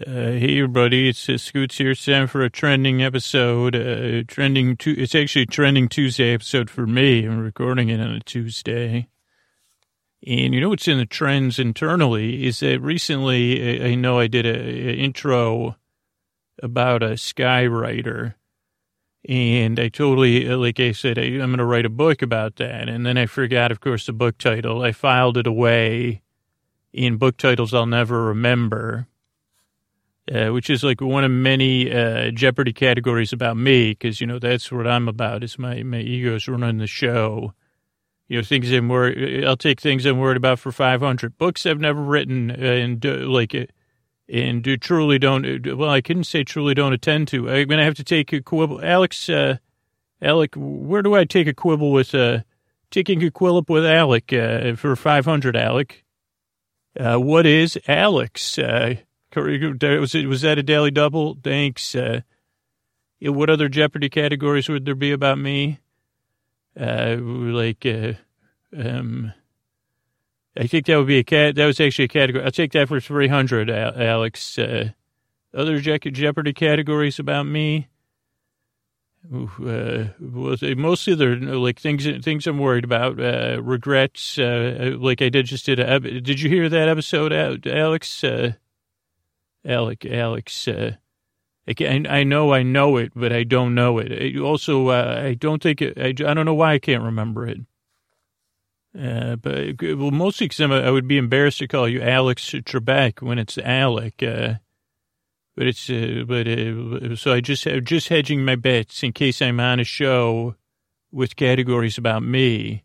Uh, hey everybody, it's uh, Scoots here. It's time for a trending episode. Uh, trending. Tu- it's actually a trending Tuesday episode for me. I'm recording it on a Tuesday. And you know what's in the trends internally is that recently I, I know I did a, a intro about a skywriter, and I totally, like I said, I, I'm going to write a book about that, and then I forgot, of course, the book title. I filed it away in book titles I'll never remember uh, which is like one of many uh, Jeopardy categories about me, because you know that's what I'm about. Is my my ego's running the show. You know, things I'm worried. I'll take things I'm worried about for 500 books I've never written, uh, and like, uh, and do truly don't. Well, I couldn't say truly don't attend to. I'm gonna have to take a quibble. Alex, Alec, where do I take a quibble with? Taking a quibble with Alec for 500. Alec, what is Alex? Was it was that a daily double? Thanks. Uh, what other Jeopardy categories would there be about me? Uh, like, uh, um, I think that would be a cat. That was actually a category. I'll take that for three hundred, Alex. Uh, other Je- Jeopardy categories about me. Uh, mostly they're like things things I'm worried about. Uh, regrets, uh, like I did just did. A, did you hear that episode, Alex? Uh, Alec, Alex, uh, I, I know I know it, but I don't know it. also, uh, I don't think it, I, I don't know why I can't remember it. Uh, but well, mostly because I would be embarrassed to call you Alex Trebek when it's Alec. Uh, but it's uh, but uh, so I just just hedging my bets in case I'm on a show with categories about me.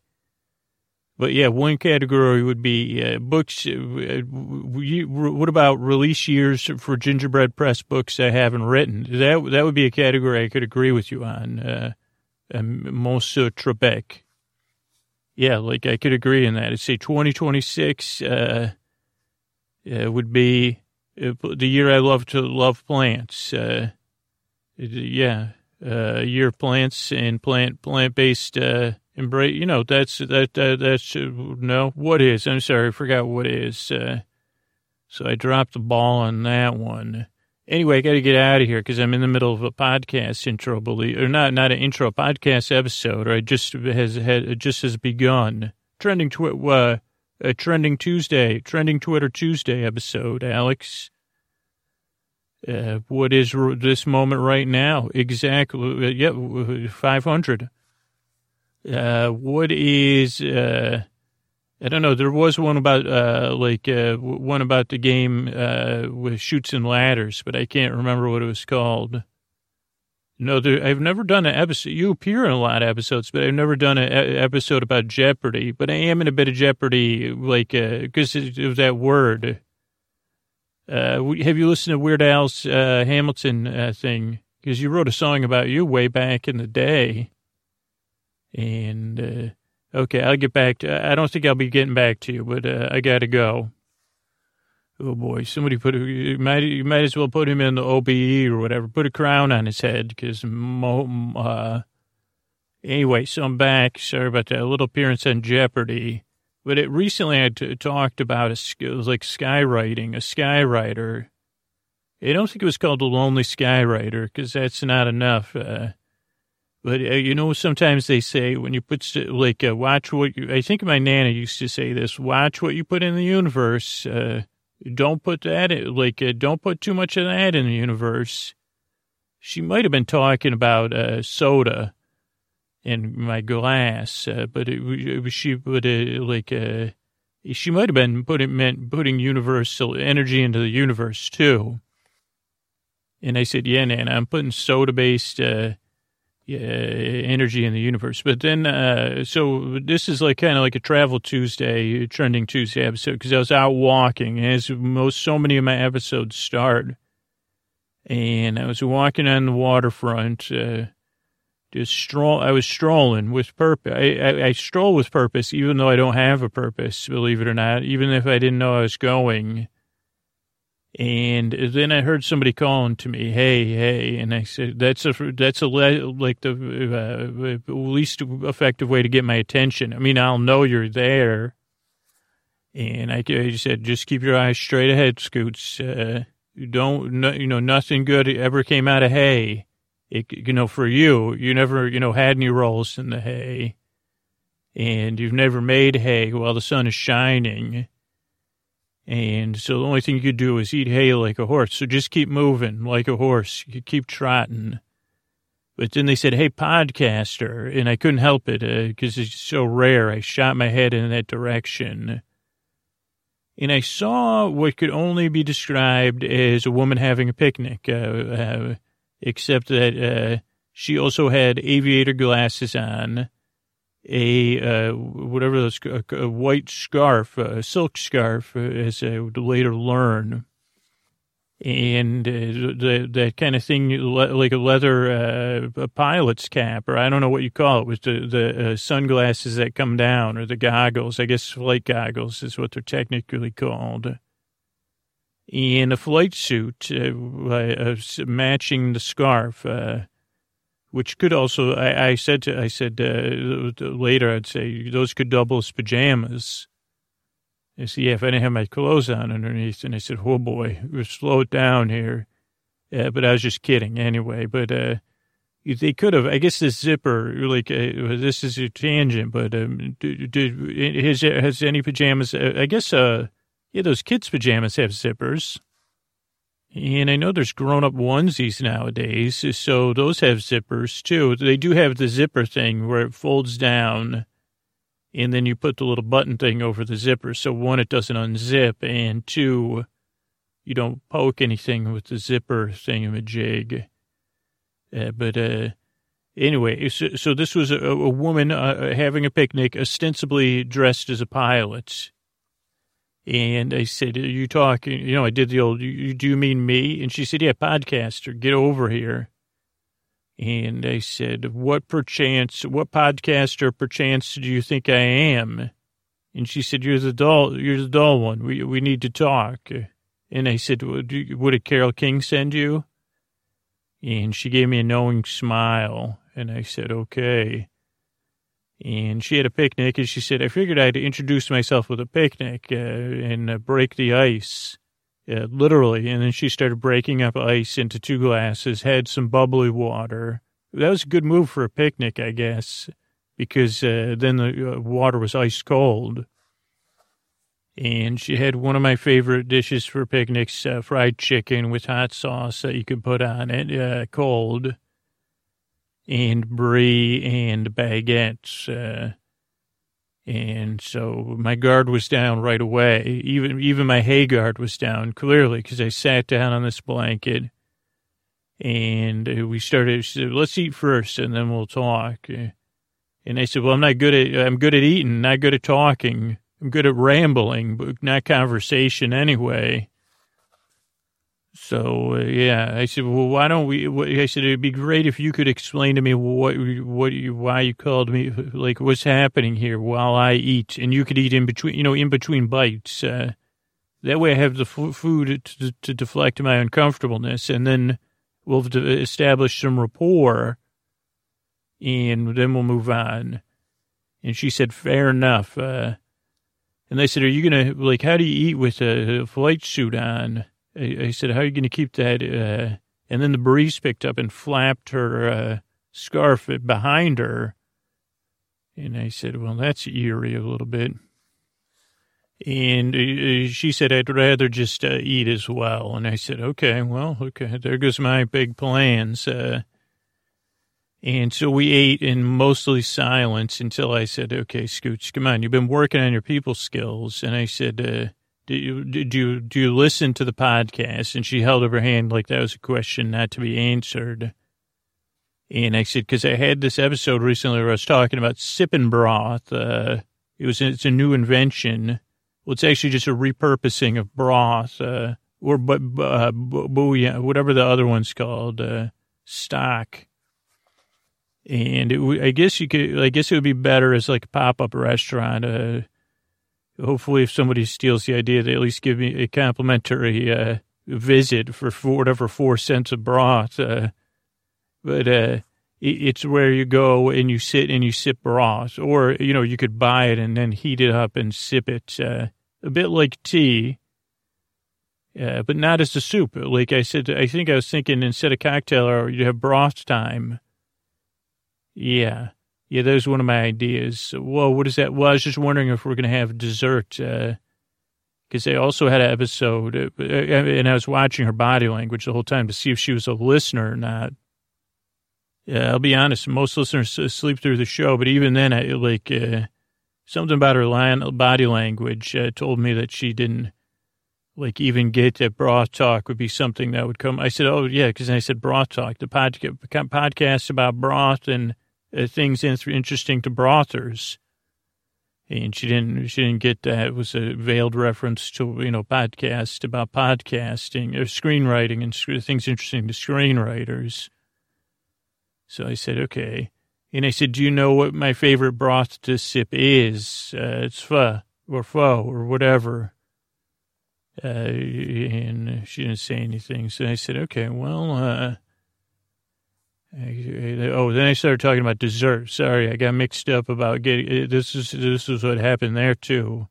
But yeah, one category would be uh, books. Uh, what about release years for Gingerbread Press books I haven't written? That that would be a category I could agree with you on. Uh, Monsieur Trebek. Yeah, like I could agree in that. I'd say 2026 uh, uh, would be uh, the year I love to love plants. Uh, yeah, uh, year of plants and plant plant based uh, embrace, you know, that's, that, that that's, uh, no, what is, I'm sorry, I forgot what is. Uh, so I dropped the ball on that one. Anyway, I got to get out of here because I'm in the middle of a podcast intro, believe or not, not an intro, podcast episode, or I just has had just has begun. Trending twi- uh, a trending Tuesday, trending Twitter Tuesday episode, Alex. Uh, what is this moment right now? Exactly. Uh, yeah, 500. Uh, what is, uh, I don't know. There was one about, uh, like, uh, one about the game, uh, with Chutes and Ladders, but I can't remember what it was called. No, there, I've never done an episode. You appear in a lot of episodes, but I've never done an episode about Jeopardy. But I am in a bit of Jeopardy, like, uh, because of that word. Uh, have you listened to Weird Al's uh, Hamilton uh, thing? Because you wrote a song about you way back in the day. And uh, okay, I'll get back to. I don't think I'll be getting back to you, but uh, I got to go. Oh boy, somebody put you might you might as well put him in the OBE or whatever. Put a crown on his head because mo. uh, anyway. So I'm back. Sorry about that. A little appearance on Jeopardy, but it recently I t- talked about a it was like skywriting, a skywriter. I don't think it was called a lonely skywriter because that's not enough. Uh, but uh, you know, sometimes they say when you put like uh, watch what you. I think my nana used to say this: watch what you put in the universe. Uh, don't put that in, like uh, don't put too much of that in the universe. She might have been talking about uh, soda in my glass, uh, but it, it was she put like she might have been putting meant putting universal energy into the universe too. And I said, yeah, Nana, I'm putting soda based uh, energy in the universe. But then, uh, so this is like kind of like a travel Tuesday, trending Tuesday episode because I was out walking, as most so many of my episodes start, and I was walking on the waterfront. Uh, just stroll. I was strolling with purpose. I, I, I stroll with purpose, even though I don't have a purpose. Believe it or not, even if I didn't know I was going. And then I heard somebody calling to me, "Hey, hey!" And I said, "That's a that's a like the uh, least effective way to get my attention. I mean, I'll know you're there." And I, I said, "Just keep your eyes straight ahead, Scoots. Uh, don't, no, you know, nothing good ever came out of hay. It, you know, for you, you never, you know, had any rolls in the hay and you've never made hay while the sun is shining. And so the only thing you could do is eat hay like a horse. So just keep moving like a horse. You keep trotting. But then they said, hey, podcaster. And I couldn't help it because uh, it's so rare. I shot my head in that direction. And I saw what could only be described as a woman having a picnic, uh, uh, except that uh, she also had aviator glasses on a uh, whatever a, white scarf, a silk scarf, uh, as I would later learn, and uh, the, that kind of thing, like a leather uh, a pilot's cap, or I don't know what you call it, was the the uh, sunglasses that come down, or the goggles. I guess flight goggles is what they're technically called. And a flight suit uh, matching the scarf which could also, I, I said to, I said uh, later, I'd say those could double as pajamas. I said, yeah, if I didn't have my clothes on underneath. And I said, oh boy, we'll slow it down here. Yeah, but I was just kidding anyway. But uh, they could have, I guess this zipper, like, uh, this is a tangent, but um, has, has any pajamas, uh, I guess, uh, yeah, those kids' pajamas have zippers. And I know there's grown up onesies nowadays, so those have zippers too. They do have the zipper thing where it folds down and then you put the little button thing over the zipper. So one, it doesn't unzip, and two, you don't poke anything with the zipper thingamajig. Uh, but uh, anyway, so, so, this was a, a woman uh, having a picnic, ostensibly dressed as a pilot. And I said, Are you talking? You know, I did the old, you, do you mean me? And she said, Yeah, podcaster, get over here. And I said, What perchance, what podcaster perchance do you think I am? And she said, You're the dull, you're the dull one. We, we need to talk. And I said, Would, you, would a Carol King send you? And she gave me a knowing smile. And I said, Okay and she had a picnic, and she said, I figured I'd introduce myself with a picnic uh, and uh, break the ice, uh, literally. And then she started breaking up ice into two glasses, had some bubbly water. That was a good move for a picnic, I guess, because uh, then the uh, water was ice cold. And she had one of my favorite dishes for picnics, uh, fried chicken with hot sauce that you could put on it, cold and brie and baguettes. Uh, and so my guard was down right away. Even even my hay guard was down clearly because I sat down on this blanket and we started. Said, "Let's eat first, and then we'll talk." And I said, "Well, I'm not good at. I'm good at eating, not good at talking. I'm good at rambling, but not conversation anyway." So uh, yeah, I said, well, why don't we? I said it'd be great if you could explain to me what, what, you, why you called me, like what's happening here while I eat, and you could eat in between, you know, in between bites. Uh, that way, I have the f- food to, to deflect my uncomfortableness, and then we'll establish some rapport, and then we'll move on. And she said, fair enough. Uh, and they said, are you gonna like? How do you eat with a flight suit on? I, said, how are you going to keep that? Uh, and then the breeze picked up and flapped her uh, scarf behind her. And I said, well, that's eerie a little bit. And uh, she said, I'd rather just uh, eat as well. And I said, okay, well, okay, there goes my big plans. Uh, and so we ate in mostly silence until I said, okay, Scooch, come on, you've been working on your people skills. And I said, uh, do you, do you, do you listen to the podcast? And she held up her hand like that was a question not to be answered. And I said, because I had this episode recently where I was talking about sipping broth. Uh, it was, it's a new invention. Well, it's actually just a repurposing of broth, uh, or uh, bouillon, whatever the other one's called, uh, stock. And it, I guess you could, I guess it would be better as like a pop up restaurant, uh, hopefully if somebody steals the idea, they at least give me a complimentary uh, visit for four, whatever four cents of broth. Uh, but uh, it, it's where you go and you sit and you sip broth, or you know you could buy it and then heat it up and sip it. Uh, a bit like tea, uh, but not as a soup. Like I said, I think I was thinking instead of cocktail hour, you have broth time. Yeah. Yeah, that was one of my ideas. Whoa, what is that? Well, I was just wondering if we're going to have dessert. Because uh, they also had an episode, uh, uh, and I was watching her body language the whole time to see if she was a listener or not. Yeah, I'll be honest, most listeners sleep through the show, but even then, I, like, uh, something about her line, body language uh, told me that she didn't like even get that broth talk would be something that would come. I said, oh yeah, because I said broth talk, the podcast podcast about broth and uh, things interesting to brothers. And she didn't, she didn't get that. It was a veiled reference to, you know, podcast about podcasting or screenwriting and things interesting to screenwriters. So I said, okay. And I said, do you know what my favorite broth to sip is? Uh, it's pho or pho or whatever. Uh, and she didn't say anything. So I said, okay, well, uh, oh, then I started talking about dessert. Sorry, I got mixed up about getting, uh, this is, this is what happened there too.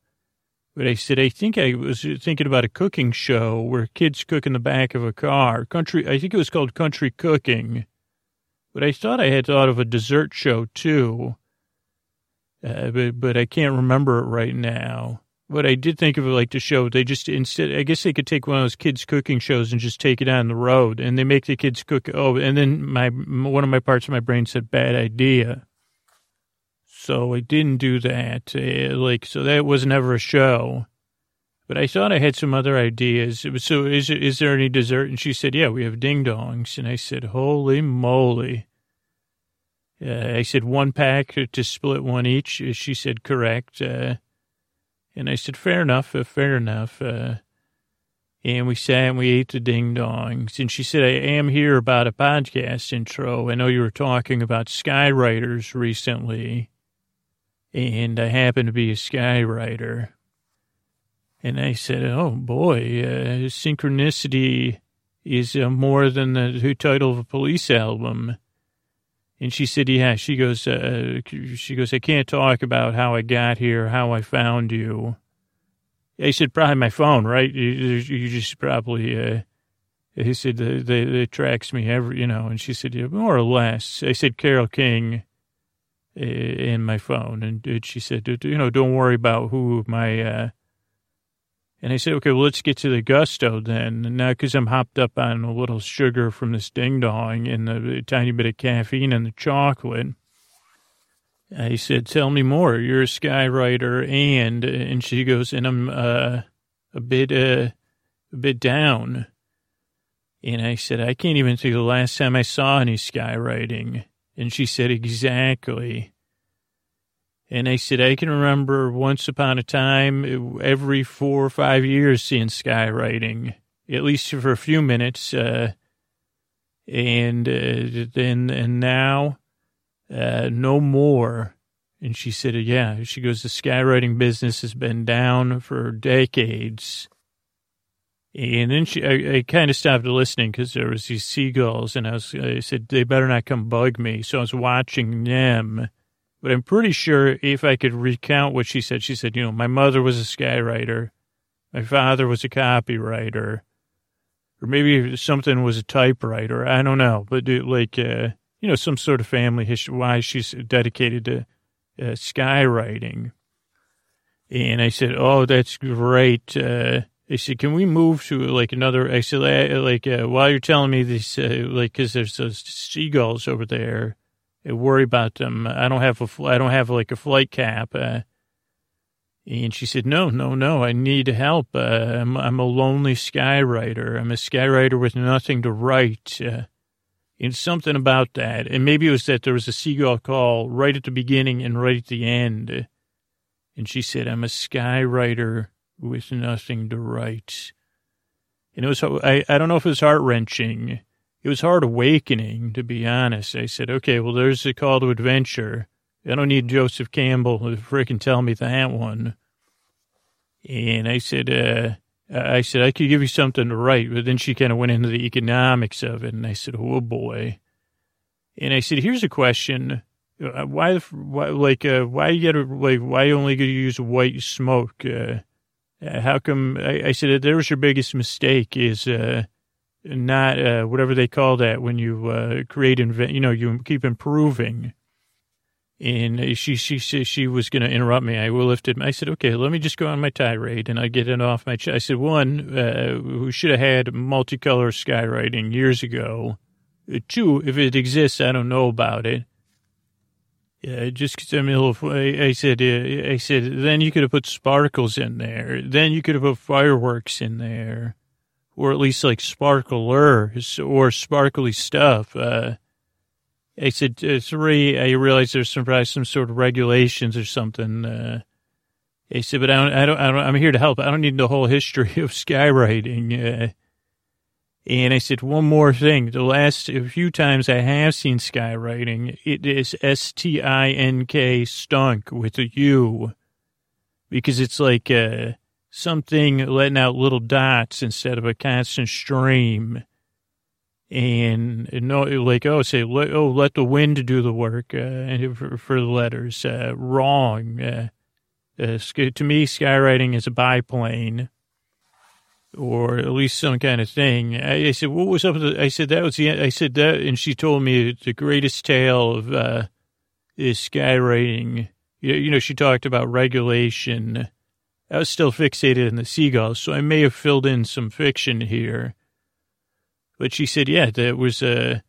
But I said, I think I was thinking about a cooking show where kids cook in the back of a car. Country, I think it was called Country Cooking. But I thought I had thought of a dessert show too. Uh, but, but I can't remember it right now. But I did think of it like the show. They just instead, I guess they could take one of those kids cooking shows and just take it on the road, and they make the kids cook. Oh, and then my one of my parts of my brain said bad idea, so I didn't do that. Uh, like so, that was never a show. But I thought I had some other ideas. Was, so is is there any dessert? And she said, yeah, we have ding dongs. And I said, holy moly. Uh, I said one pack to split one each. She said correct. Uh, and I said, fair enough, uh, fair enough. Uh, and we sat and we ate the ding dongs. And she said, I am here about a podcast intro. I know you were talking about skywriters recently. And I happen to be a skywriter. And I said, oh boy, uh, synchronicity is uh, more than the title of a police album. And she said, yeah, she goes, uh, she goes, I can't talk about how I got here, how I found you. I said, probably my phone, right? You, you just probably, uh, he said, they, they, tracks me every, you know, and she said, yeah, more or less. I said, Carol King uh, in my phone. And she said, you know, don't worry about who my, uh, and I said, okay, well, let's get to the gusto then. Now, because I'm hopped up on a little sugar from this ding dong and a tiny bit of caffeine and the chocolate, I said, tell me more. You're a skywriter. And, and she goes, and I'm uh, a bit, uh, a bit down. And I said, I can't even think the last time I saw any skywriting. And she said, exactly. And I said, I can remember once upon a time, every four or five years, seeing skywriting, at least for a few minutes. Uh, and uh, then, and now, uh, no more. And she said, yeah, she goes, the skywriting business has been down for decades. And then she, I, I kind of stopped listening because there was these seagulls, and I was, I said, they better not come bug me. So I was watching them but I'm pretty sure if I could recount what she said, she said, you know, my mother was a skywriter, my father was a copywriter, or maybe something was a typewriter. I don't know, but like, uh, you know, some sort of family history, why she's dedicated to uh, skywriting. And I said, oh, that's great. Uh, I said, can we move to like another, I said, like, uh, while you're telling me this, uh, like, cause there's those seagulls over there worry about them. I don't have a, I don't have like a flight cap. Uh, and she said, no, no, no, I need help. Uh, I'm, I'm a lonely skywriter. I'm a skywriter with nothing to write. Uh, and something about that. And maybe it was that there was a seagull call right at the beginning and right at the end. And she said, I'm a skywriter with nothing to write. And it was, I, I don't know if it was heart wrenching it was hard awakening, to be honest. I said, okay, well, there's a call to adventure. I don't need Joseph Campbell to freaking tell me that one. And I said, uh, I said, I could give you something to write. But then she kind of went into the economics of it. And I said, oh boy. And I said, here's a question. Uh, why, why like, uh, why you gotta, like, why only gonna use white smoke? Uh, how come, I, I said, there was your biggest mistake is, uh, not, uh, whatever they call that when you, uh, create, invent, you know, you keep improving. And she, she, she, she was going to interrupt me. I lifted, I said, okay, let me just go on my tirade and I get it off my chest. I said, one, uh, we should have had multicolor skywriting years ago. Two, if it exists, I don't know about it. Yeah, just because I'm a little, I, I said, uh, I said, then you could have put sparkles in there. Then you could have put fireworks in there. Or at least like sparklers or sparkly stuff. Uh, I said, uh, three, I realized there's some, probably some sort of regulations or something. Uh, I said, but I don't, I don't, I I'm here to help. I don't need the whole history of skywriting. Uh, and I said, one more thing. The last few times I have seen skywriting, it is S T I N K stunk with a U because it's like uh, something letting out little dots instead of a constant stream. And, no, like, oh, say, let, oh, let the wind do the work uh, for, for the letters. Uh, wrong. Uh, uh to me, skywriting is a biplane or at least some kind of thing. I, I said, what was up the, I said, that was the, I said that, and she told me the greatest tale of, uh, is skywriting. You, you know, she talked about regulation. I was still fixated in the seagulls, so I may have filled in some fiction here. But she said, yeah, that was a,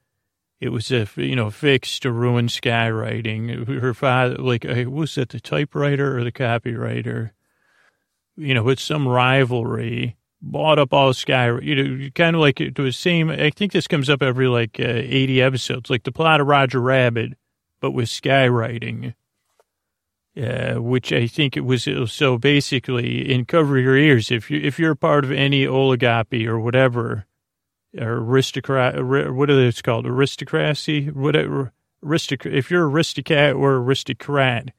it was a, you know, fix to ruin skywriting. Her father, like, was that the typewriter or the copywriter? You know, with some rivalry bought up all Sky, you know, kind of like it was same. I think this comes up every like uh, 80 episodes, like the plot of Roger Rabbit, but with skywriting, uh, which I think it was. So basically, in cover your ears, if you if you're part of any oligopoly or whatever, or aristocrat, what are those called? Aristocracy, whatever. Aristocrat. If you're aristocrat or aristocrat,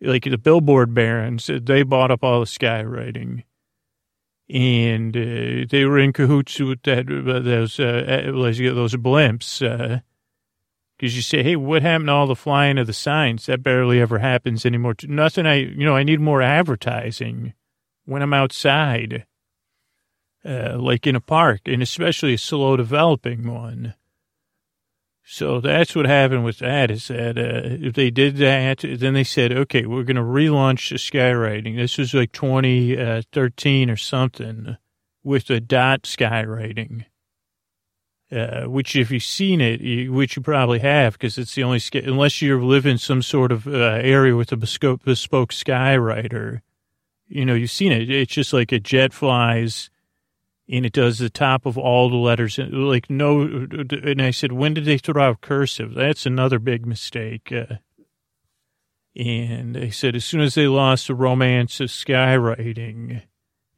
like the billboard barons, they bought up all the skywriting and uh, they were in cahoots with that uh, those uh, those blimps. Because you say, hey, what happened to all the flying of the signs? That barely ever happens anymore. Nothing. I you know I need more advertising when I'm outside, uh, like in a park, and especially a slow developing one. So that's what happened with that is that uh, if they did that, then they said, okay, we're going to relaunch the skywriting. This was like 2013 uh, or something with the dot skywriting, uh, which if you've seen it, you, which you probably have because it's the only, unless you live in some sort of uh, area with a bespoke, bespoke skywriter, you know, you've seen it. It's just like a jet flies and it does the top of all the letters. Like no, and I said, when did they throw out cursive? That's another big mistake. Uh, and they said, as soon as they lost the romance of skywriting,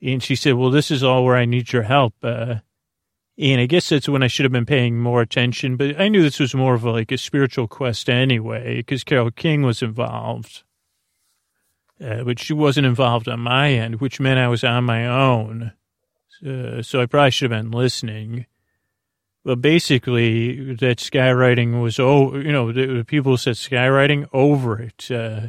and she said, well, this is all where I need your help. Uh, and I guess that's when I should have been paying more attention, but I knew this was more of like a spiritual quest anyway, because Carol King was involved. Uh, but she wasn't involved on my end, which meant I was on my own. Uh, so I probably should have been listening. But basically, that skywriting was, oh, you know, the, the people said skywriting over it. Uh,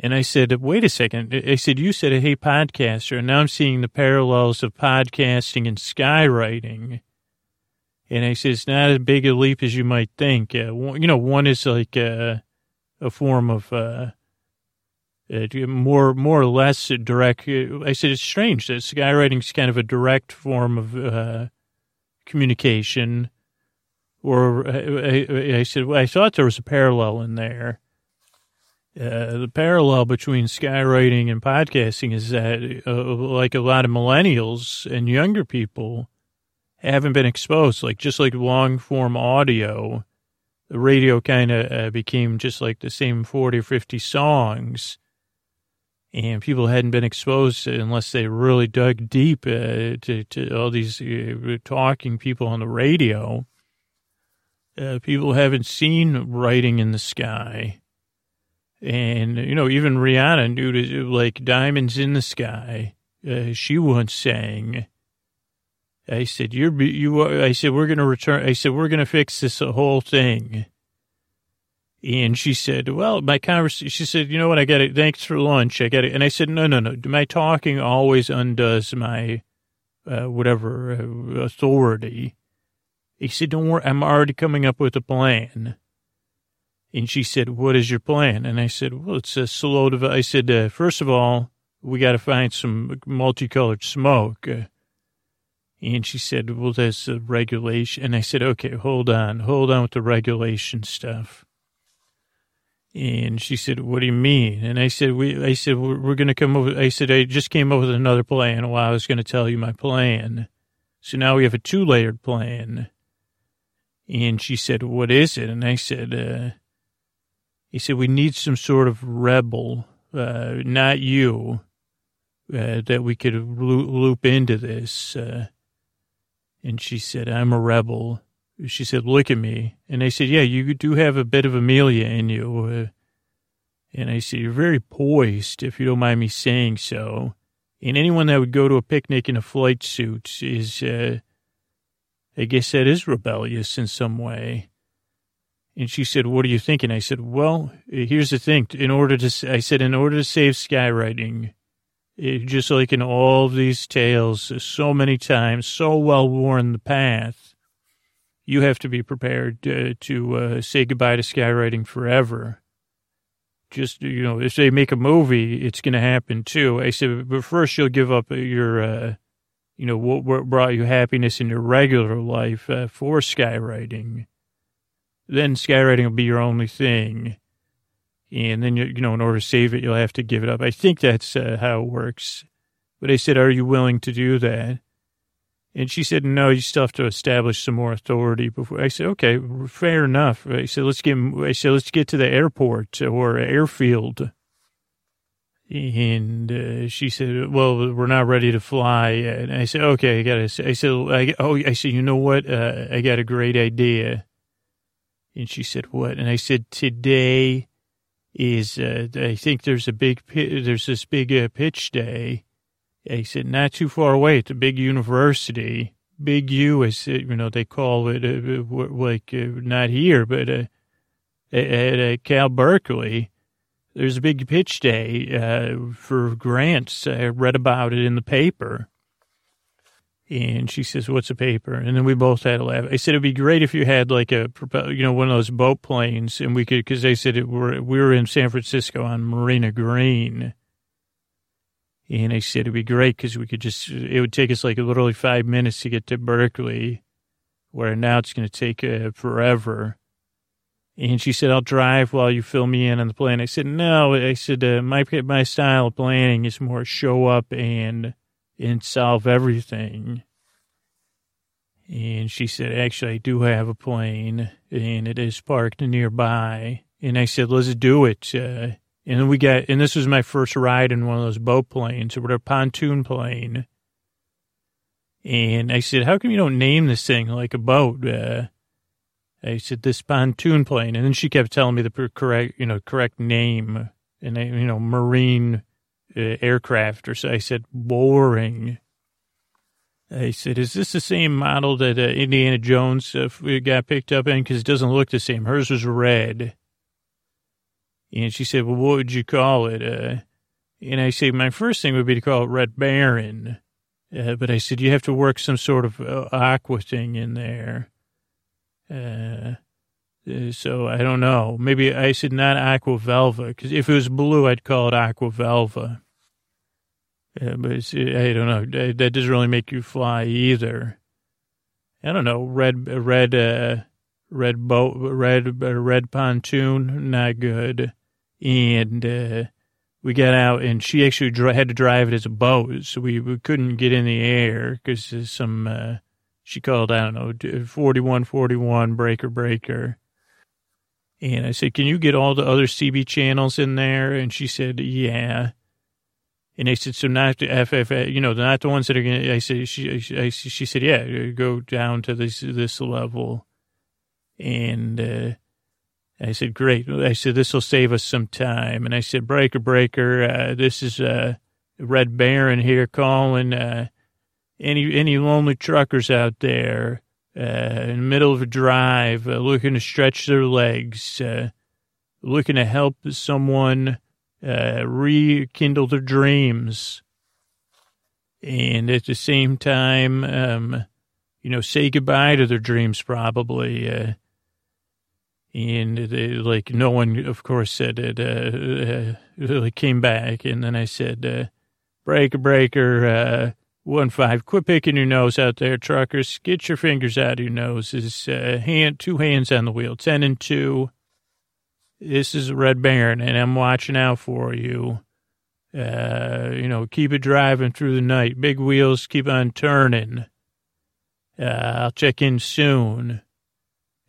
and I said, wait a second. I said, you said, hey, podcaster. And now I'm seeing the parallels of podcasting and skywriting. And I said, it's not as big a leap as you might think. Uh, you know, one is like a, a form of, uh, uh, more more or less direct. I said it's strange that skywriting is kind of a direct form of uh, communication. Or uh, I, I, said well, I thought there was a parallel in there. Uh, the parallel between skywriting and podcasting is that, uh, like a lot of millennials and younger people, haven't been exposed. Like just like long form audio, the radio kind of uh, became just like the same forty or fifty songs and people hadn't been exposed unless they really dug deep uh, to, to all these uh, talking people on the radio. People haven't seen writing in the sky. And, you know, even Rihanna knew to, like diamonds in the sky. Uh, she once sang. I said, you're, you, are, I said, we're going to return. I said, we're going to fix this whole thing And she said, well, my conversation, she said, you know what? I got it. Thanks for lunch. I got it. And I said, no, no, no. My talking always undoes my, uh, whatever, uh, authority. He said, don't worry. I'm already coming up with a plan. And she said, what is your plan? And I said, well, it's a slow develop. I said, uh, first of all, we got to find some multicolored smoke. Uh, and she said, well, there's a regulation. And I said, okay, hold on, hold on with the regulation stuff. And she said, what do you mean? And I said, we, I said, we're, we're going to come over. I said, I just came up with another plan while I was going to tell you my plan. So now we have a two layered plan. And she said, what is it? And I said, uh, he said, we need some sort of rebel, uh, not you, uh, that we could loop into this. Uh, and she said, I'm a rebel she said, look at me. And I said, yeah, you do have a bit of Amelia in you. Uh, and I said, you're very poised, if you don't mind me saying so. And anyone that would go to a picnic in a flight suit is, uh, I guess that is rebellious in some way. And she said, what are you thinking? I said, well, here's the thing. In order to, I said, in order to save skywriting, it, just like in all of these tales, so many times, so well worn the path, you have to be prepared uh, to uh, say goodbye to skywriting forever. Just, you know, if they make a movie, it's going to happen too. I said, but first you'll give up your, uh, you know, what, what, brought you happiness in your regular life uh, for skywriting. Then skywriting will be your only thing. And then, you, you know, in order to save it, you'll have to give it up. I think that's uh, how it works. But I said, are you willing to do that? And she said, no, you still have to establish some more authority before. I said, okay, fair enough. I said, let's get, I said, let's get to the airport or airfield. And uh, she said, well, we're not ready to fly. And I said, okay, I got to, I said, I, oh, I said, you know what? Uh, I got a great idea. And she said, what? And I said, today is, uh, I think there's a big, there's this big uh, pitch day I said, not too far away at the big university. Big U, as you know, they call it, uh, uh like uh, not here, but uh, at, Cal Berkeley. There's a big pitch day uh, for grants. I read about it in the paper. And she says, "What's a paper?" And then we both had a laugh. I said, "It'd be great if you had like a, you know, one of those boat planes, and we could, because they said it, we're we were in San Francisco on Marina Green, and I said it'd be great because we could just, it would take us like literally five minutes to get to Berkeley, where now it's going to take uh, forever. And she said, I'll drive while you fill me in on the plan. I said, no, I said, uh, my, my style of planning is more show up and, and solve everything. And she said, actually, I do have a plane and it is parked nearby. And I said, let's do it. Uh, and then we got, and this was my first ride in one of those boat planes or a pontoon plane. And I said, how come you don't name this thing like a boat? Uh, I said, this pontoon plane. And then she kept telling me the correct, you know, correct name and, you know, marine uh, aircraft. Or so I said, boring. I said, is this the same model that uh, Indiana Jones uh, got picked up in? Because it doesn't look the same. Hers was red. And she said, well, what would you call it? Uh, and I said, my first thing would be to call it Red Baron. Uh, but I said, you have to work some sort of uh, aqua thing in there. Uh, uh so I don't know. Maybe I said not aqua velva, because if it was blue, I'd call it aqua velva. Uh, but I don't know. That doesn't really make you fly either. I don't know. Red, red, uh, red boat, red, red pontoon, not good and uh, we got out, and she actually had to drive it as a boat, so we, we couldn't get in the air because some uh, she called I don't know forty one forty one breaker breaker. And I said, "Can you get all the other CB channels in there?" And she said, "Yeah." And they said, "So not the FFA, you know, not the ones that are going." to I said, "She, I, she said, yeah, go down to this this level." And uh, I said, great. I said, this will save us some time. And I said, breaker, breaker, uh, this is uh, Red Baron here calling. Uh, any any lonely truckers out there uh, in the middle of a drive uh, looking to stretch their legs, uh, looking to help someone uh, rekindle their dreams. And at the same time, um, you know, say goodbye to their dreams probably. Uh, and they, like no one, of course, said it. Uh, uh, came back, and then I said, "Breaker, breaker, one five. Quit picking your nose out there, truckers. Get your fingers out of your noses. Uh, hand, two hands on the wheel. Ten and two. This is Red Baron, and I'm watching out for you. Uh, you know, keep it driving through the night. Big wheels keep on turning. Uh, I'll check in soon."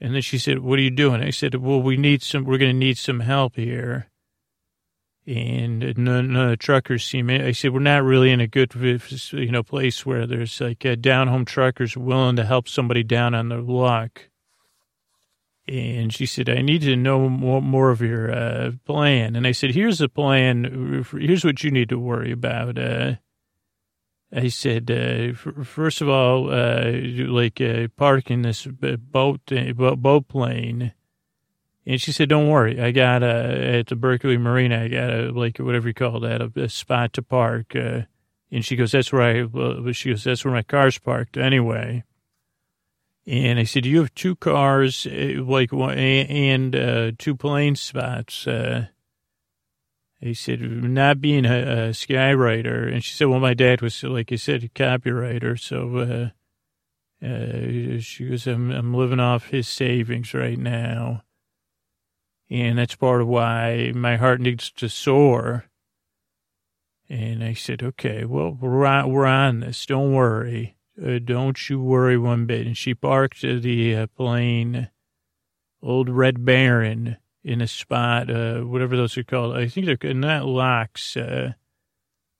And then she said, what are you doing? I said, well, we need some, we're going to need some help here. And none, of the truckers seem, I said, we're not really in a good, you know, place where there's like a down home truckers willing to help somebody down on their luck. And she said, I need to know more, more of your uh, plan. And I said, here's the plan. Here's what you need to worry about. Uh, I said, uh, first of all, uh, like uh, parking this boat uh, boat plane, and she said, "Don't worry, I got a at the Berkeley Marina. I got a like whatever you call that, a, a spot to park." Uh, and she goes, "That's where I." Well, she goes, "That's where my car's parked anyway." And I said, "You have two cars, uh, like and uh, two plane spots." Uh, he said, not being a, a skywriter. And she said, well, my dad was, like you said, a copywriter. So, uh, uh, she goes, I'm, I'm living off his savings right now. And that's part of why my heart needs to soar. And I said, okay, well, we're on, we're on this. Don't worry. Uh, don't you worry one bit. And she parked the uh, plane, old Red Baron, in a spot, uh, whatever those are called. I think they're not locks, uh,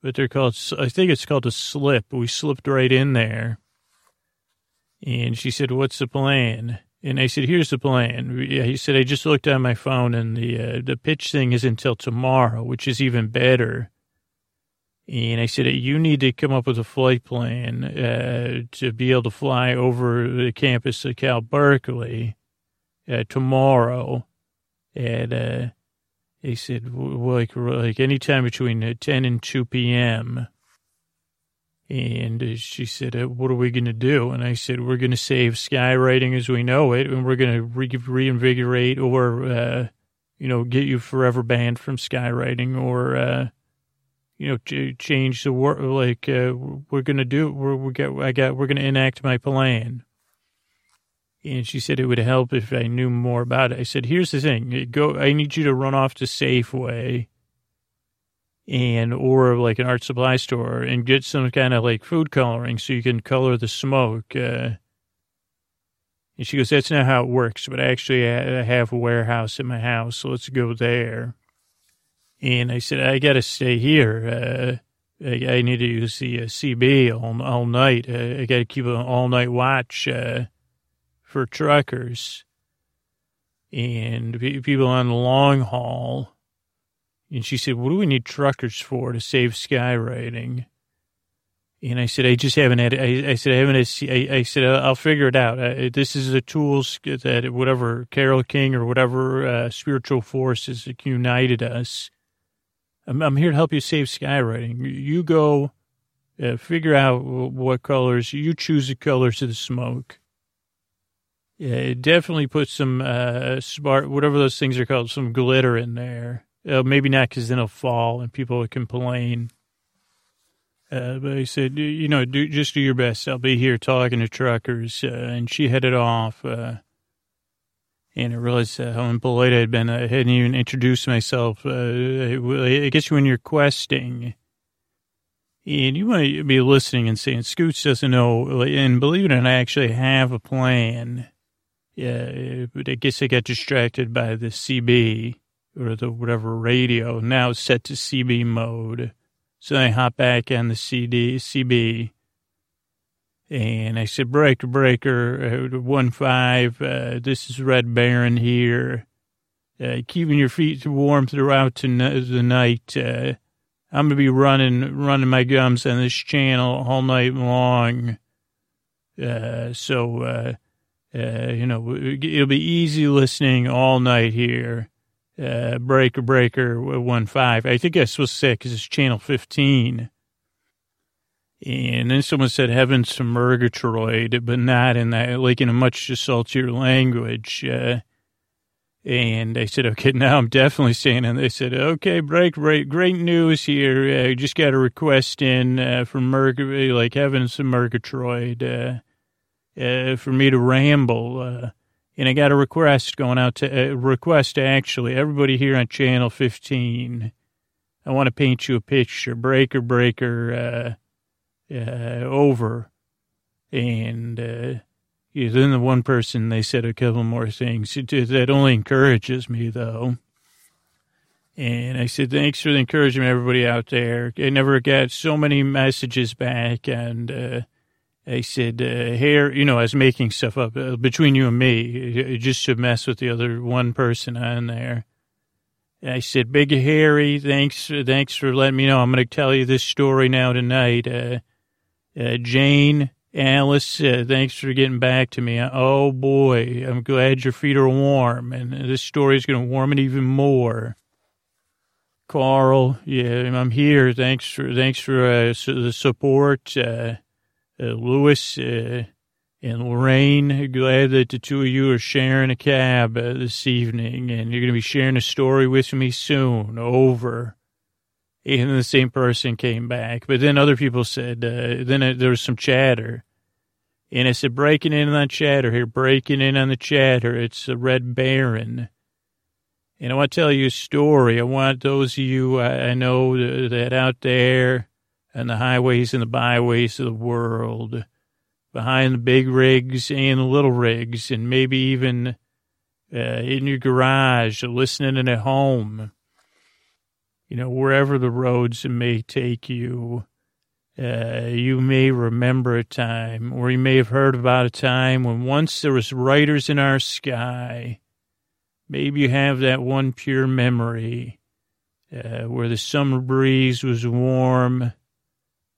but they're called, I think it's called a slip. We slipped right in there. And she said, what's the plan? And I said, here's the plan. He said, I just looked on my phone and the, uh, the pitch thing is until tomorrow, which is even better. And I said, you need to come up with a flight plan uh, to be able to fly over the campus of Cal Berkeley uh, tomorrow and uh, he said like like anytime between uh, 10 and 2 p.m. And she said, uh, "What are we going to do?" And I said, "We're going to save skywriting as we know it, and we're going to re- reinvigorate or, uh, you know, get you forever banned from skywriting, or, uh, you know, ch- change the work. Like uh, we're going to do. We're we get. I got. We're going to enact my plan." And she said it would help if I knew more about it. I said, here's the thing. Go, I need you to run off to Safeway and, or like an art supply store and get some kind of like food coloring so you can color the smoke. Uh, and she goes, that's not how it works, but actually I have a warehouse in my house. So let's go there. And I said, I got to stay here. Uh, I, I, need to use the uh, CB all, all night. Uh, I got to keep an all night watch. Uh, for truckers and people on the long haul. And she said, what do we need truckers for to save skywriting? And I said, I just haven't had, I, I said, I haven't, I, I said, I'll figure it out. I, this is the tools that whatever Carol King or whatever uh, spiritual forces united us. I'm, I'm, here to help you save skywriting. You go uh, figure out what colors, you choose the colors of the smoke. Yeah, definitely put some uh, smart, whatever those things are called, some glitter in there. Uh, maybe not because then it'll fall and people will complain. Uh, but I said, you know, do just do your best. I'll be here talking to truckers. Uh, and she headed off. Uh, and I realized uh, how impolite I had been. I hadn't even introduced myself. Uh, I guess when you're questing, and you might be listening and saying, Scoots doesn't know. And believe it or not, I actually have a plan yeah, but I guess I got distracted by the CB or the whatever radio. Now set to CB mode. So I hop back on the CD, CB. And I said, breaker, breaker, uh, one five. Uh, this is Red Baron here. Uh, keeping your feet warm throughout the night. Uh, I'm gonna be running, running my gums on this channel all night long. Uh, so, uh, you know, it'll be easy listening all night here. Uh, Breaker Breaker one five. I think I was supposed to say because it it's channel fifteen. And then someone said heavens Murgatroyd, but not in that, like in a much saltier language. Uh, and I said, okay, now I'm definitely saying, and they said, okay, break, break, great news here. I uh, just got a request in uh, from Murg, like heavens Murgatroyd, uh, uh, for me to ramble. Uh, and I got a request going out to, uh, request actually everybody here on channel 15. I want to paint you a picture, breaker, breaker, uh, over. And uh, then the one person, they said a couple more things. That only encourages me, though. And I said, thanks for the encouragement, everybody out there. I never got so many messages back. And uh, I said, uh, here, you know, I was making stuff up uh, between you and me just to mess with the other one person on there. I said, Big Harry, thanks, thanks for letting me know. I'm going to tell you this story now tonight. Uh, uh, Jane, Alice, uh, thanks for getting back to me. Oh boy, I'm glad your feet are warm, and this story is going to warm it even more. Carl, yeah, I'm here. Thanks for thanks for uh, the support. Uh, uh, Lewis uh, and Lorraine, glad that the two of you are sharing a cab this evening, and you're going to be sharing a story with me soon. Over and the same person came back. But then other people said, uh, then it, there was some chatter. And I said, breaking in on chatter here, breaking in on the chatter. It's a Red Baron. And I want to tell you a story. I want those of you I, I know that out there on the highways and the byways of the world, behind the big rigs and the little rigs, and maybe even uh, in your garage, listening in at home you know, wherever the roads may take you, uh, you may remember a time, or you may have heard about a time when once there was riders in our sky. Maybe you have that one pure memory uh, where the summer breeze was warm,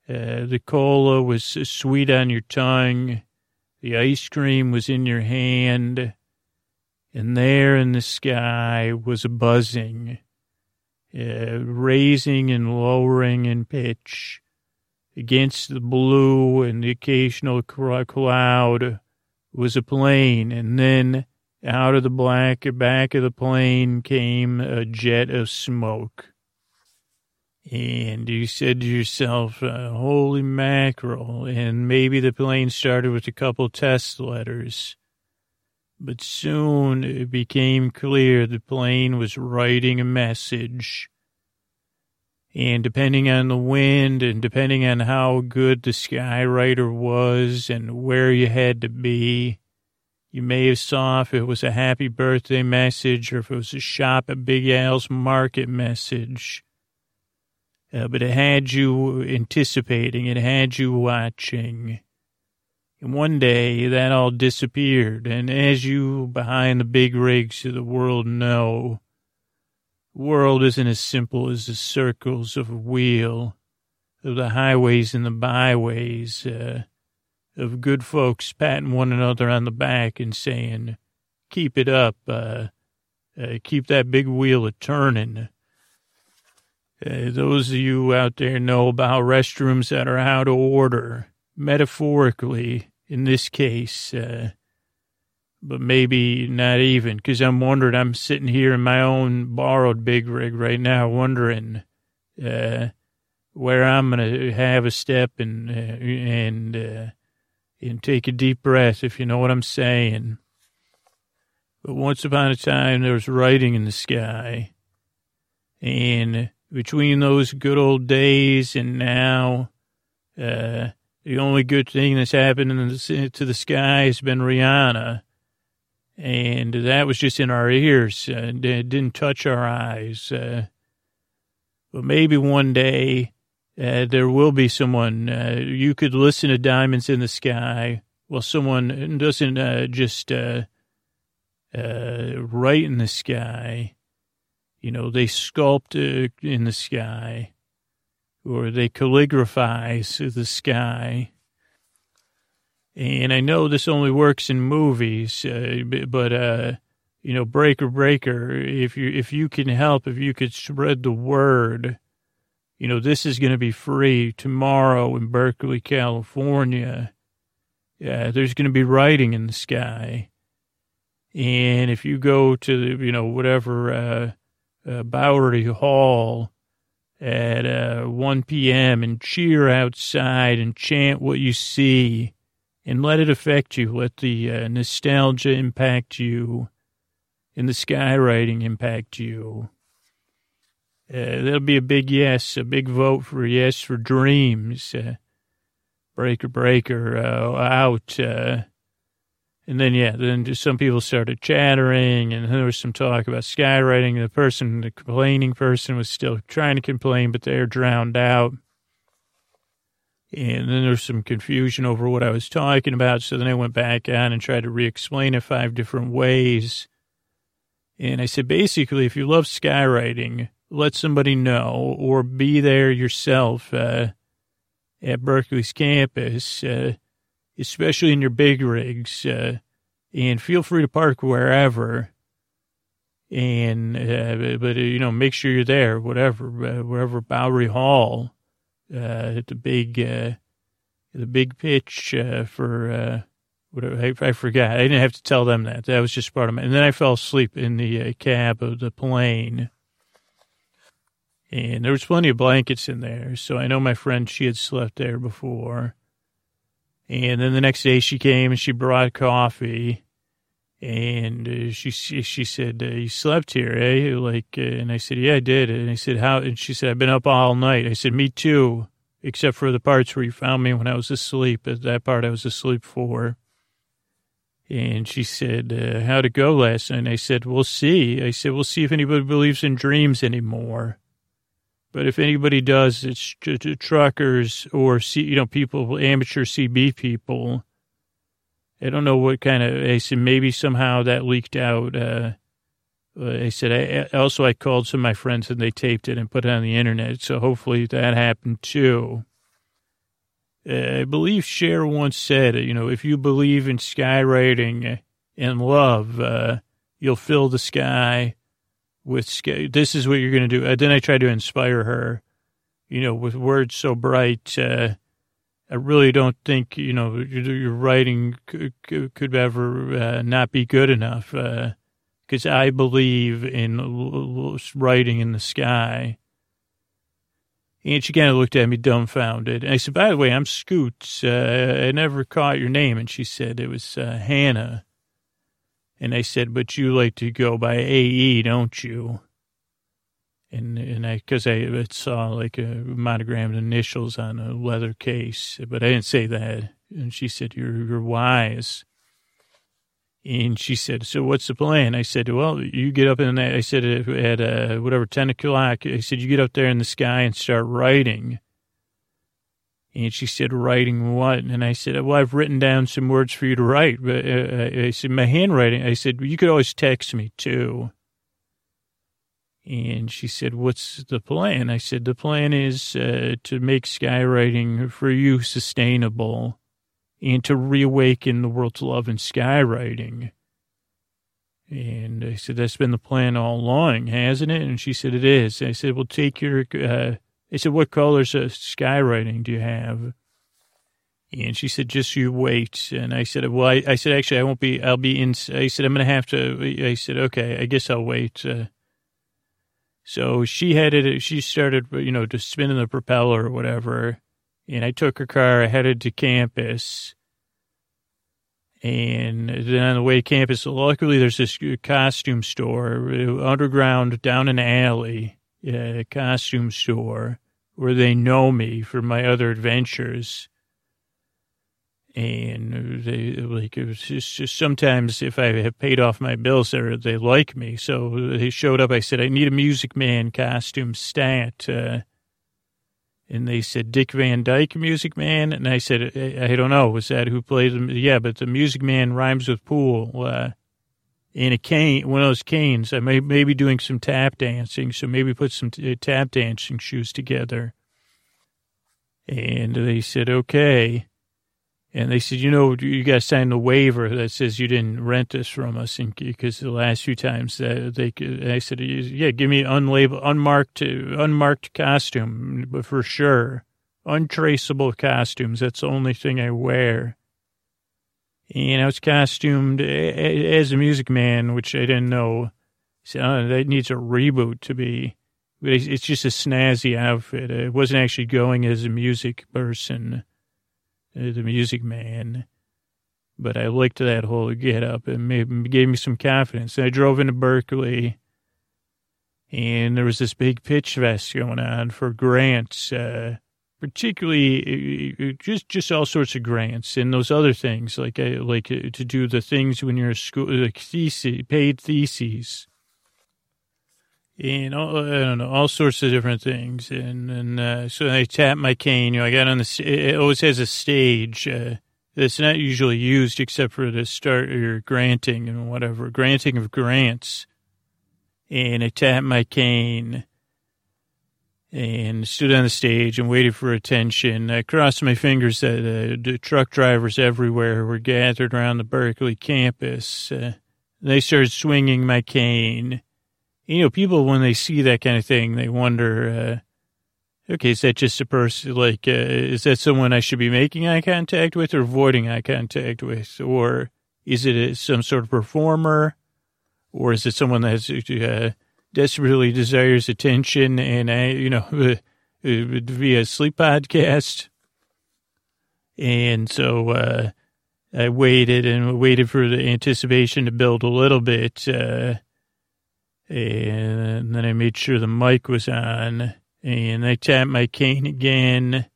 uh, the cola was sweet on your tongue, the ice cream was in your hand, and there in the sky was a buzzing uh, raising and lowering in pitch against the blue and the occasional cloud was a plane. And then out of the black back of the plane came a jet of smoke. And you said to yourself, uh, holy mackerel. And maybe the plane started with a couple test letters. But soon it became clear the plane was writing a message. And depending on the wind and depending on how good the skywriter was and where you had to be, you may have saw if it was a happy birthday message or if it was a shop at Big Al's market message. Uh, but it had you anticipating, it had you watching. And one day that all disappeared. And as you behind the big rigs of the world know, the world isn't as simple as the circles of a wheel, of the highways and the byways, uh, of good folks patting one another on the back and saying, keep it up, uh, uh, keep that big wheel a turning. Uh, those of you out there know about restrooms that are out of order, metaphorically, in this case, uh, but maybe not even because I'm wondering. I'm sitting here in my own borrowed big rig right now, wondering uh, where I'm gonna have a step and uh, and uh, and take a deep breath, if you know what I'm saying. But once upon a time, there was writing in the sky, and between those good old days and now, uh, the only good thing that's happened the, to the sky has been Rihanna. And that was just in our ears. Uh, it didn't touch our eyes. Uh, but maybe one day uh, there will be someone, uh, you could listen to Diamonds in the Sky. Well, someone doesn't uh, just uh, write in the sky. You know, they sculpt in the sky or they calligraphize the sky. And I know this only works in movies, uh, but uh, you know, breaker, breaker, if you, if you can help, if you could spread the word, you know, this is going to be free tomorrow in Berkeley, California. Yeah, there's going to be writing in the sky. And if you go to, the, you know, whatever, uh, uh, Bowery Hall at uh, 1 p.m. and cheer outside and chant what you see and let it affect you. Let the uh, nostalgia impact you and the skywriting impact you. Uh, that'll be a big yes, a big vote for yes for dreams. Uh, breaker, breaker, uh, out. And then, yeah, then just some people started chattering, and there was some talk about skywriting. The person, the complaining person, was still trying to complain, but they're drowned out. And then there was some confusion over what I was talking about. So then I went back on and tried to re explain it five different ways. And I said, basically, if you love skywriting, let somebody know or be there yourself uh, at Berkeley's campus, uh, especially in your big rigs. Uh, and feel free to park wherever. And, uh, but, you know, make sure you're there, whatever, uh, wherever Bowery Hall uh, the big, uh, the big pitch for whatever. I, I, forgot. I didn't have to tell them that. That was just part of it. And then I fell asleep in the cab of the plane. And there was plenty of blankets in there. So I know my friend, she had slept there before. And then the next day she came and she brought coffee. And uh, she she said, uh, "You slept here, eh?" Like, uh, and I said, "Yeah, I did." And I said, "How?" And she said, "I've been up all night." I said, "Me too, except for the parts where you found me when I was asleep. That part I was asleep for." And she said, uh, "How'd it go last night?" And I said, "We'll see." I said, "We'll see if anybody believes in dreams anymore." But if anybody does, it's truckers or you know people, amateur CB people I don't know what kind of. I said maybe somehow that leaked out. Uh, I said I also I called some of my friends and they taped it and put it on the internet. So hopefully that happened too. Uh, I believe Cher once said, you know, if you believe in skywriting and love, uh, you'll fill the sky with. This is what you're going to do. Uh, then I tried to inspire her, you know, with words so bright. Uh, I really don't think you know your writing could, could ever uh, not be good enough because uh, I believe in writing in the sky. And she kind of looked at me dumbfounded. And I said, "By the way, I'm Scoots. Uh, I never caught your name." And she said it was Hannah. And I said, "But you like to go by AE, don't you?" and and I because I saw like a monogrammed initials on a leather case, but I didn't say that. And she said, "You're you're wise." And she said, "So what's the plan?" I said, "Well, you get up in that." I said, "At uh, whatever ten o'clock." I said, "You get up there in the sky and start writing." And she said, "Writing what?" And I said, "Well, I've written down some words for you to write." But uh, I said, "My handwriting." I said, "You could always text me too." And she said, What's the plan? I said, The plan is uh, to make skywriting for you sustainable and to reawaken the world's love in skywriting. And I said, That's been the plan all along, hasn't it? And she said, It is. I said, Well, take your. Uh, I said, What colors of skywriting do you have? And she said, just you wait. And I said, well, I, I said, actually, I won't be, I'll be in, I said, I'm going to have to, I said, okay, I guess I'll wait. Uh, so she headed, she started, you know, to spinning the propeller or whatever. And I took her car, I headed to campus. And then on the way to campus, luckily there's this costume store underground down an alley, a costume store where they know me for my other adventures and they like it was just, just sometimes if I have paid off my bills, they they like me. So they showed up. I said I need a Music Man costume stat, uh, and they said Dick Van Dyke Music Man, and I said I, I don't know was that who played? Yeah, but the Music Man rhymes with pool. Uh, and a cane, one of those canes. I may maybe doing some tap dancing, so maybe put some t- uh, tap dancing shoes together. And they said okay. And they said, you know, you got to sign the waiver that says you didn't rent this from us, because the last few times that they, I said, yeah, give me unlabeled, unmarked, uh, unmarked costume, but for sure, untraceable costumes. That's the only thing I wear. And I was costumed as a music man, which I didn't know. So oh, that needs a reboot to be. It's just a snazzy outfit. It wasn't actually going as a music person the music man. But I liked that whole get up and made, gave me some confidence. And I drove into Berkeley and there was this big pitch fest going on for grants, uh, particularly uh, uh, just just all sorts of grants and those other things like uh, like to do the things when you're a school like thesis, paid theses and all, I don't know, all sorts of different things. And and uh, so I tapped my cane. You know, I got on the. It always has a stage. Uh, that's not usually used except for the start your granting and whatever granting of grants. And I tapped my cane and stood on the stage and waited for attention. I crossed my fingers that uh, the truck drivers everywhere were gathered around the Berkeley campus. Uh, they started swinging my cane you know, people when they see that kind of thing, they wonder, uh, okay, is that just a person? Like, uh, is that someone I should be making eye contact with or avoiding eye contact with, or is it some sort of performer, or is it someone that has to uh, desperately desires attention and I, you know, via sleep podcast? And so uh, I waited and waited for the anticipation to build a little bit. Uh, and then I made sure the mic was on, and I tapped my cane again,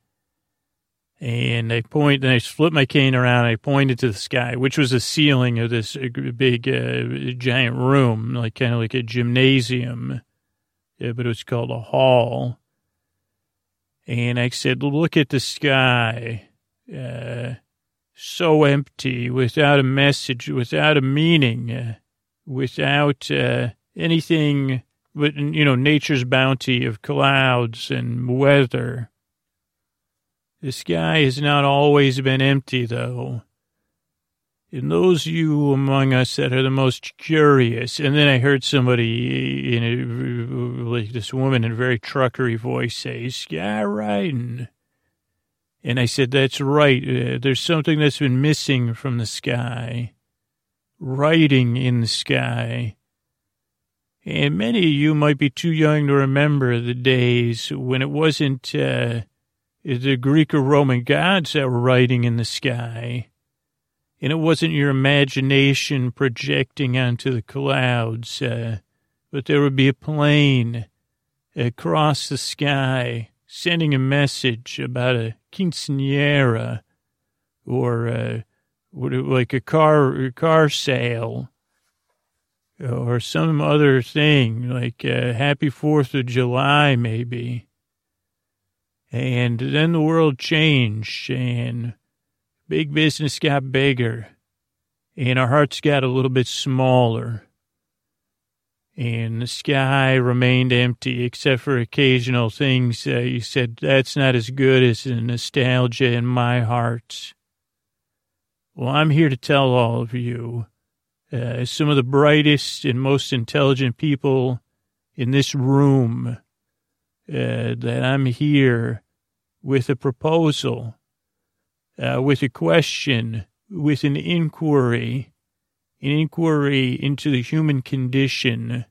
and I and I flip my cane around, I pointed to the sky, which was the ceiling of this big, uh, giant room, like kind of like a gymnasium, yeah, but it was called a hall. And I said, look at the sky. Uh, so empty, without a message, without a meaning, uh, without, uh, anything but, you know, nature's bounty of clouds and weather. The sky has not always been empty, though. And those you among us that are the most curious, and then I heard somebody in a, like this woman in a very truckery voice say, sky riding. And I said, that's right. Uh, there's something that's been missing from the sky. Writing in the sky. And many of you might be too young to remember the days when it wasn't uh, the Greek or Roman gods that were writing in the sky. And it wasn't your imagination projecting onto the clouds, uh, but there would be a plane across the sky sending a message about a quinceanera or uh, like a car, a car sale or some other thing like uh, Happy Fourth of July, maybe. And then the world changed, and big business got bigger, and our hearts got a little bit smaller. And the sky remained empty except for occasional things that you said, that's not as good as the nostalgia in my heart. Well, I'm here to tell all of you uh, some of the brightest and most intelligent people in this room uh, that I'm here with a proposal, uh, with a question, with an inquiry, an inquiry into the human condition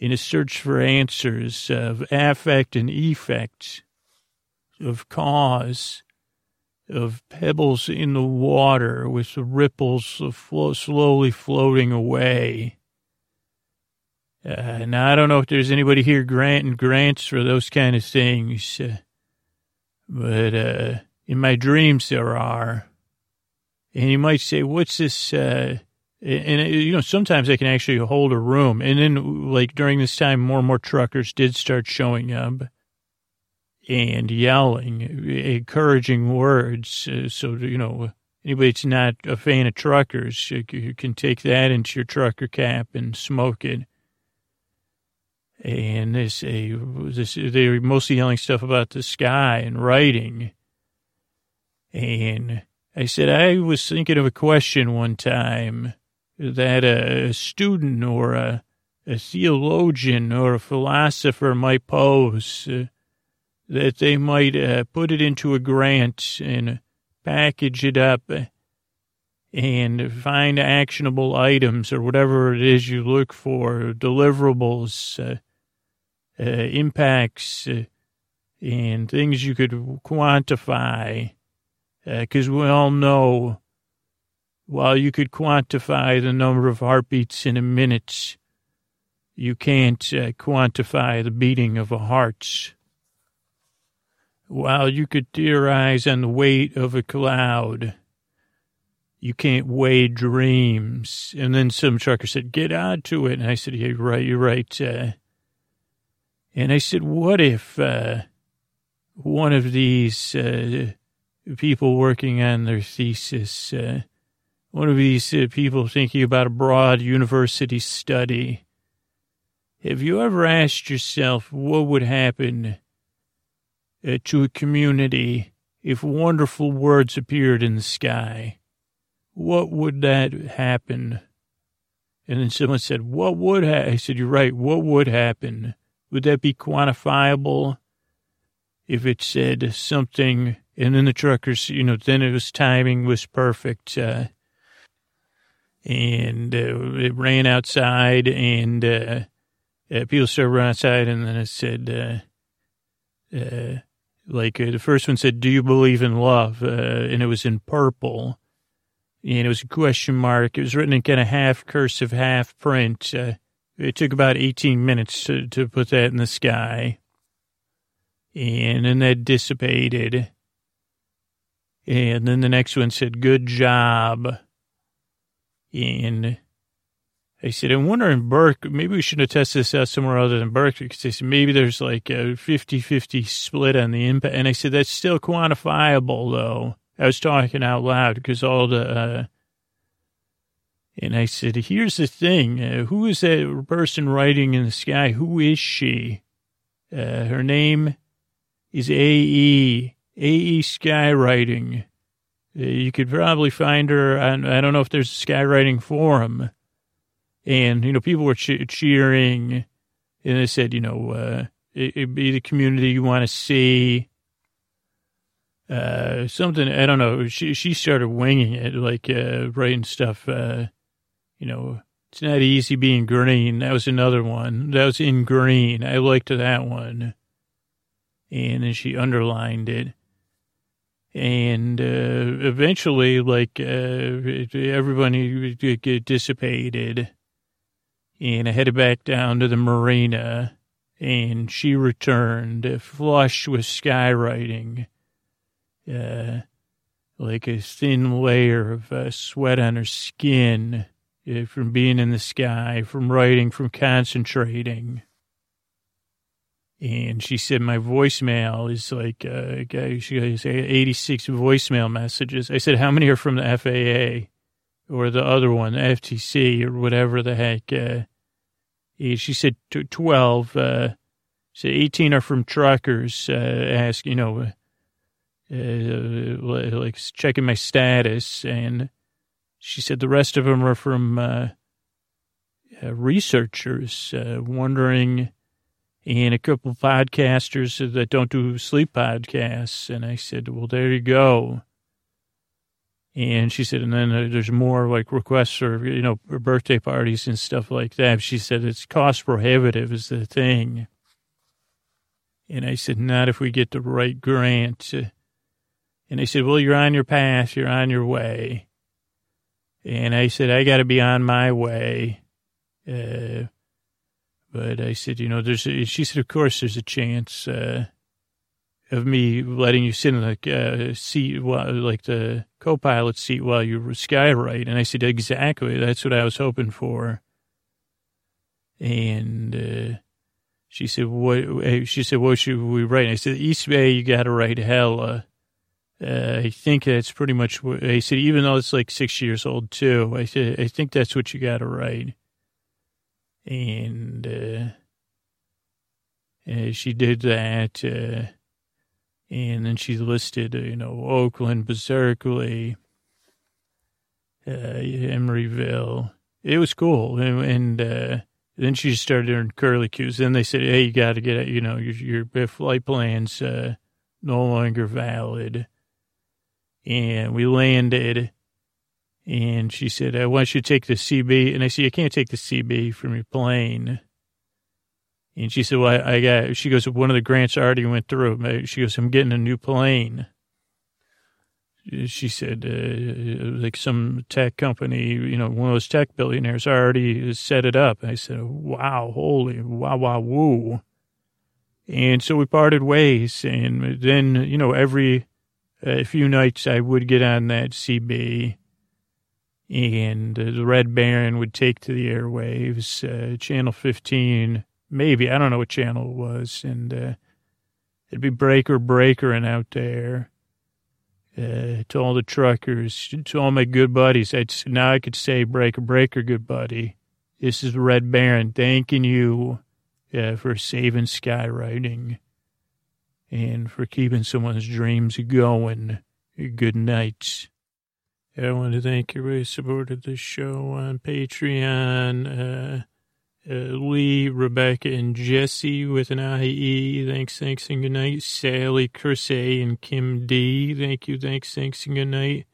in a search for answers of affect and effect, of cause of pebbles in the water with the ripples slowly floating away. Uh, now, I don't know if there's anybody here granting grants for those kind of things, uh, but uh, in my dreams there are. And you might say, what's this? Uh, and, uh, you know, sometimes I can actually hold a room. And then, like, during this time, more and more truckers did start showing up and yelling, encouraging words. Uh, so, you know, anybody that's not a fan of truckers, you, you can take that into your trucker cap and smoke it. And say, this, they were mostly yelling stuff about the sky and writing. And I said, I was thinking of a question one time that a student or a, a theologian or a philosopher might pose, uh, that they might uh, put it into a grant and package it up and find actionable items or whatever it is you look for, deliverables, uh, uh, impacts, uh, and things you could quantify. Because uh, we all know while you could quantify the number of heartbeats in a minute, you can't uh, quantify the beating of a heart. While you could theorize on the weight of a cloud, you can't weigh dreams. And then some trucker said, get on to it. And I said, yeah, you're right, you're right. Uh, and I said, what if uh, one of these uh, people working on their thesis, uh, one of these uh, people thinking about a broad university study, have you ever asked yourself what would happen uh, to a community if wonderful words appeared in the sky? what would that happen? And then someone said, what would happen? I said, you're right. What would happen? Would that be quantifiable if it said something? And then the truckers, you know, then it was timing was perfect. Uh, and uh, it ran outside and uh, uh, people started running outside and then it said, uh, uh, like the first one said, do you believe in love? and it was in purple and it was a question mark. It was written in kind of half cursive, half print. Uh, it took about 18 minutes to, to put that in the sky. And then that dissipated. And then the next one said, good job. And I said, I'm wondering, Burke, maybe we should have tested this out somewhere other than Burke because they said maybe there's like a 50-50 split on the impact. And I said, that's still quantifiable, though. I was talking out loud because all the, uh, and I said, here's the thing. Uh, who is that person writing in the sky? Who is she? Uh, her name is A.E. A.E. Skywriting. Uh, you could probably find her on, I don't know if there's a skywriting forum. And, you know, people were che- cheering. And they said, you know, uh, it, would be the community you want to see uh, something, I don't know. She, she started winging it, like, uh, writing stuff, uh, you know, it's not easy being green. That was another one. That was in green. I liked that one. And then she underlined it. And, uh, eventually, like, uh, everybody dissipated. And I headed back down to the marina. And she returned, flushed with skywriting uh, like a thin layer of uh, sweat on her skin from being in the sky, from writing, from concentrating. And she said, my voicemail is like, uh, she has 86 voicemail messages. I said, how many are from the FAA or the other one, the FTC or whatever the heck? Uh, she said 12. Uh, so 18 are from truckers, uh, ask, you know, uh, like checking my status, and she said the rest of them are from uh, uh, researchers uh, wondering, and a couple podcasters that don't do sleep podcasts. And I said, well, there you go. And she said, and then uh, there's more like requests for, you know, birthday parties and stuff like that. She said it's cost prohibitive is the thing. And I said, not if we get the right grant. And they said, well, you're on your path. You're on your way. And I said, I got to be on my way. Uh, but I said, you know, there's, a, she said, of course, there's a chance, uh, of me letting you sit in the uh, seat, like the co-pilot seat while you skywrite. And I said, exactly. That's what I was hoping for. And, uh, she said, what, she said, what should we write? And I said, East Bay, you got to write hella. Uh, I think that's pretty much what I said, even though it's like six years old too. I said, I think that's what you got to write. And, uh, uh, she did that. Uh, and then she listed, you know, Oakland, Berkeley, uh, Emeryville. It was cool. And, and uh, then she started doing curly cues. Then they said, hey, you got to get it. You know, your, your flight plan's no longer valid. And we landed. And she said, I want you to take the CB. And I said, you can't take the CB from your plane. And she said, well, I, I got, she goes, one of the grants already went through. She goes, I'm getting a new plane she said, uh, like some tech company, you know, one of those tech billionaires already set it up. I said, wow, holy, wow, wow, woo. And so we parted ways. And then, you know, every a few nights I would get on that CB and uh, the Red Baron would take to the airwaves, uh, channel 15, maybe, I don't know what channel it was. And uh, it'd be breaker, breaker, and out there uh, to all the truckers, to all my good buddies. I'd, now I could say, breaker, breaker, good buddy. This is Red Baron thanking you uh, for saving skywriting and for keeping someone's dreams going. Good night. I want to thank everybody who supported the show on Patreon. Uh, uh, Lee, Rebecca, and Jesse with an IE. Thanks, thanks, and good night. Sally, Chris A, and Kim D. Thank you, thanks, thanks, and good night.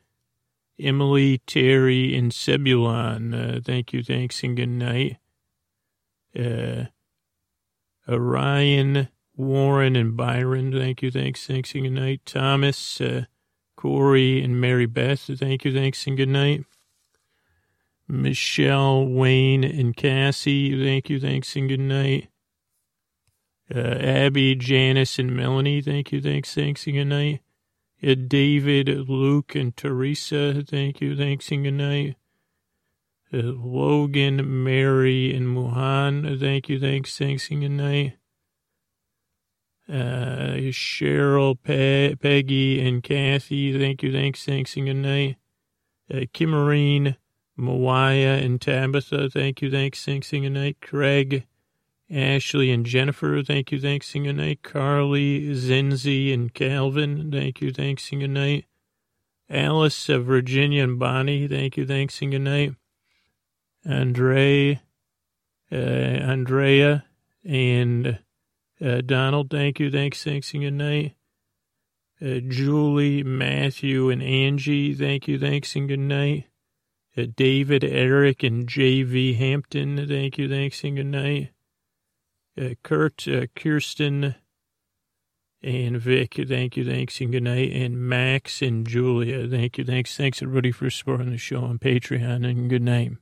Emily, Terry, and Sebulon. Uh, thank you, thanks, and good night. Uh, Orion, Warren, and Byron. Thank you, thanks, thanks, and good night. Thomas, uh, Corey, and Mary Beth. Thank you, thanks, and good night. Michelle, Wayne, and Cassie. Thank you, thanks, and good night. Uh, Abby, Janice, and Melanie. Thank you, thanks, thanks, and good night. Uh, David, Luke, and Teresa. Thank you, thanks, and good night. Uh, Logan, Mary, and Muhan. Thank you, thanks, thanks, and good night. Uh, Cheryl, Pe- Peggy, and Kathy. Thank you, thanks, thanks, and good night. Uh, Kimmerine, Mawaya and Tabitha, thank you, thanks, thanks, sing a night. Craig, Ashley and Jennifer, thank you, thanks, sing a night. Carly, Zinzi and Calvin, thank you, thanks, sing a night. Alice, uh, Virginia and Bonnie, thank you, thanks, sing a night. Andre, uh, Andrea and uh, Donald, thank you, thanks, thanks, and good night. Uh, Julie, Matthew, and Angie, thank you, thanks, and good night. Uh, David, Eric, and J.V. Hampton, thank you, thanks, and good night. Uh, Kurt, uh, Kirsten, and Vic, thank you, thanks, and good night. And Max and Julia, thank you, thanks, thanks everybody for supporting the show on Patreon, and good night.